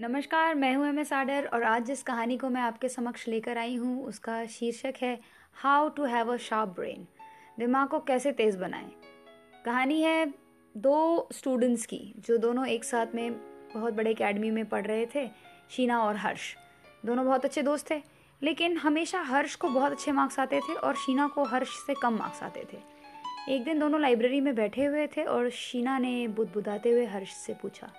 नमस्कार, मैं हूँ एम एस आडर और आज जिस कहानी को मैं आपके समक्ष लेकर आई हूँ, उसका शीर्षक है how to have a sharp brain दिमाग को कैसे तेज़ बनाएँ? कहानी है दो स्टूडेंट्स की, जो दोनों एक साथ में बहुत बड़े एकेडमी में पढ़ रहे थे, शीना और हर्ष। दोनों बहुत अच्छे दोस्त थे, लेकिन हमेशा हर्ष को बहुत अच्छे मार्क्स आते थे और शीना को हर्ष से कम मार्क्स आते थे। एक दिन दोनों लाइब्रेरी में बैठे हुए थे और शीना ने बुदबुदाते हुए हर्ष से पूछा,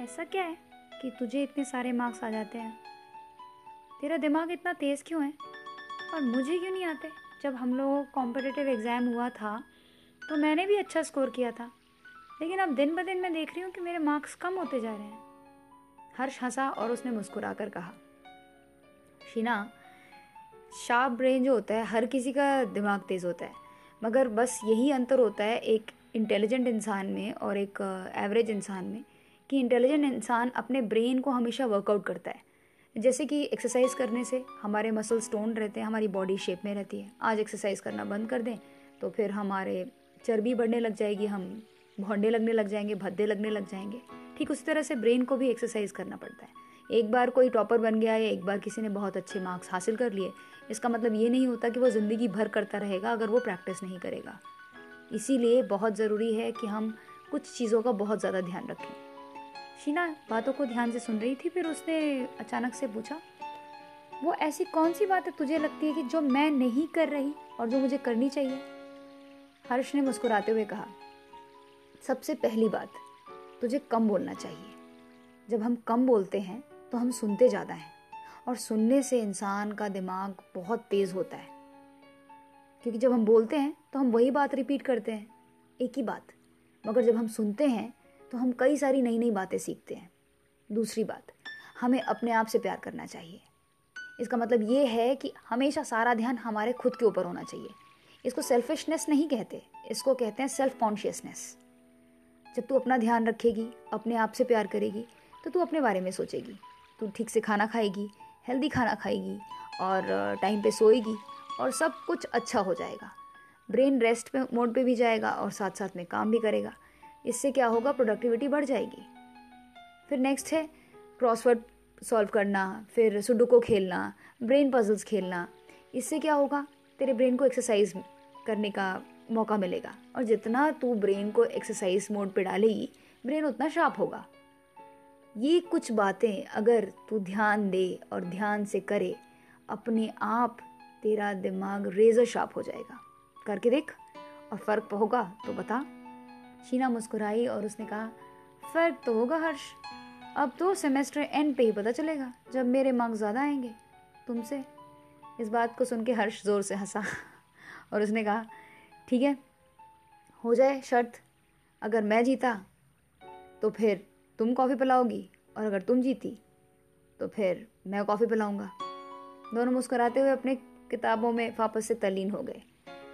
ऐसा क्या है? कि तुझे इतने सारे मार्क्स आ जाते हैं। तेरा दिमाग इतना तेज़ क्यों है? और मुझे क्यों नहीं आते? जब हम लोग कॉम्पिटिटिव एग्ज़ाम हुआ था तो मैंने भी अच्छा स्कोर किया था। लेकिन अब दिन ब दिन मैं देख रही हूँ कि मेरे मार्क्स कम होते जा रहे हैं। हर्ष हंसा और उसने मुस्कुरा कर कहा, शीना शार्प ब्रेन जो होता है, हर किसी का दिमाग तेज़ होता है। मगर बस यही अंतर होता है एक इंटेलिजेंट इंसान में और एक एवरेज इंसान में। कि इंटेलिजेंट इंसान अपने ब्रेन को हमेशा वर्कआउट करता है। जैसे कि एक्सरसाइज करने से हमारे मसल स्टोन रहते हैं, हमारी बॉडी शेप में रहती है। आज एक्सरसाइज करना बंद कर दें तो फिर हमारे चर्बी बढ़ने लग जाएगी, हम भोंडे लगने लग जाएँगे, भद्दे लगने लग जाएँगे। ठीक उसी तरह से ब्रेन को भी एक्सरसाइज करना पड़ता है। एक बार कोई टॉपर बन गया या एक बार किसी ने बहुत अच्छे मार्क्स हासिल कर लिए, इसका मतलब ये नहीं होता कि वो ज़िंदगी भर करता रहेगा अगर वो प्रैक्टिस नहीं करेगा। इसीलिए बहुत ज़रूरी है कि हम कुछ चीज़ों का बहुत ज़्यादा ध्यान रखें। शीना, बातों को ध्यान से सुन रही थी, फिर उसने अचानक से पूछा, वो ऐसी कौन सी बात तुझे लगती है कि जो मैं नहीं कर रही और जो मुझे करनी चाहिए? हर्ष ने मुस्कुराते हुए कहा, सबसे पहली बात, तुझे कम बोलना चाहिए। जब हम कम बोलते हैं तो हम सुनते ज़्यादा हैं और सुनने से इंसान का दिमाग बहुत तेज़ होता है। क्योंकि जब हम बोलते हैं तो हम वही बात रिपीट करते हैं। एक ही बात, मगर जब हम सुनते हैं तो हम कई सारी नई नई बातें सीखते हैं। दूसरी बात, हमें अपने आप से प्यार करना चाहिए। इसका मतलब ये है कि हमेशा सारा ध्यान हमारे खुद के ऊपर होना चाहिए। इसको सेल्फिशनेस नहीं कहते, इसको कहते हैं सेल्फ कॉन्शियसनेस जब तू अपना ध्यान रखेगी, अपने आप से प्यार करेगी तो तू अपने बारे में सोचेगी। तू ठीक से खाना खाएगी हेल्दी खाना खाएगी और टाइम पे सोएगी और सब कुछ अच्छा हो जाएगा। ब्रेन रेस्ट पे मोड पे भी जाएगा और साथ साथ में काम भी करेगा। इससे क्या होगा? प्रोडक्टिविटी बढ़ जाएगी। फिर नेक्स्ट है क्रॉसवर्ड सॉल्व करना, फिर सुडोको खेलना ब्रेन पजल्स खेलना। इससे क्या होगा? तेरे ब्रेन को एक्सरसाइज करने का मौका मिलेगा। और जितना तू ब्रेन को एक्सरसाइज मोड पे डालेगी ब्रेन उतना शार्प होगा। ये कुछ बातें अगर तू ध्यान दे और ध्यान से करे, अपने आप तेरा दिमाग रेजर शार्प हो जाएगा। करके देख, और फ़र्क होगा तो बता। शीना मुस्कुराई और उसने कहा, फ़र्क तो होगा हर्ष। अब तो सेमेस्टर एंड पे ही पता चलेगा जब मेरे मार्क्स ज़्यादा आएँगे तुमसे। इस बात को सुन के हर्ष ज़ोर से हंसा और उसने कहा, ठीक है, हो जाए शर्त। अगर मैं जीता तो फिर तुम कॉफ़ी पिलाओगी और अगर तुम जीती तो फिर मैं कॉफ़ी पिलाऊँगा। दोनों मुस्कुराते हुए अपने किताबों में वापस से तलीन हो गए।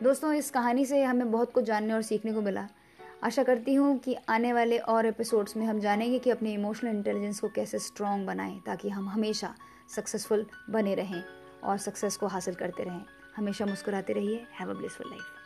दोस्तों, इस कहानी से हमें बहुत कुछ जानने और सीखने को मिला। आशा करती हूँ कि आने वाले और एपिसोड्स में हम जानेंगे कि अपने इमोशनल इंटेलिजेंस को कैसे स्ट्रॉन्ग बनाएँ, ताकि हम हमेशा सक्सेसफुल बने रहें और सक्सेस को हासिल करते रहें। हमेशा मुस्कुराते रहिए। Have a blissful life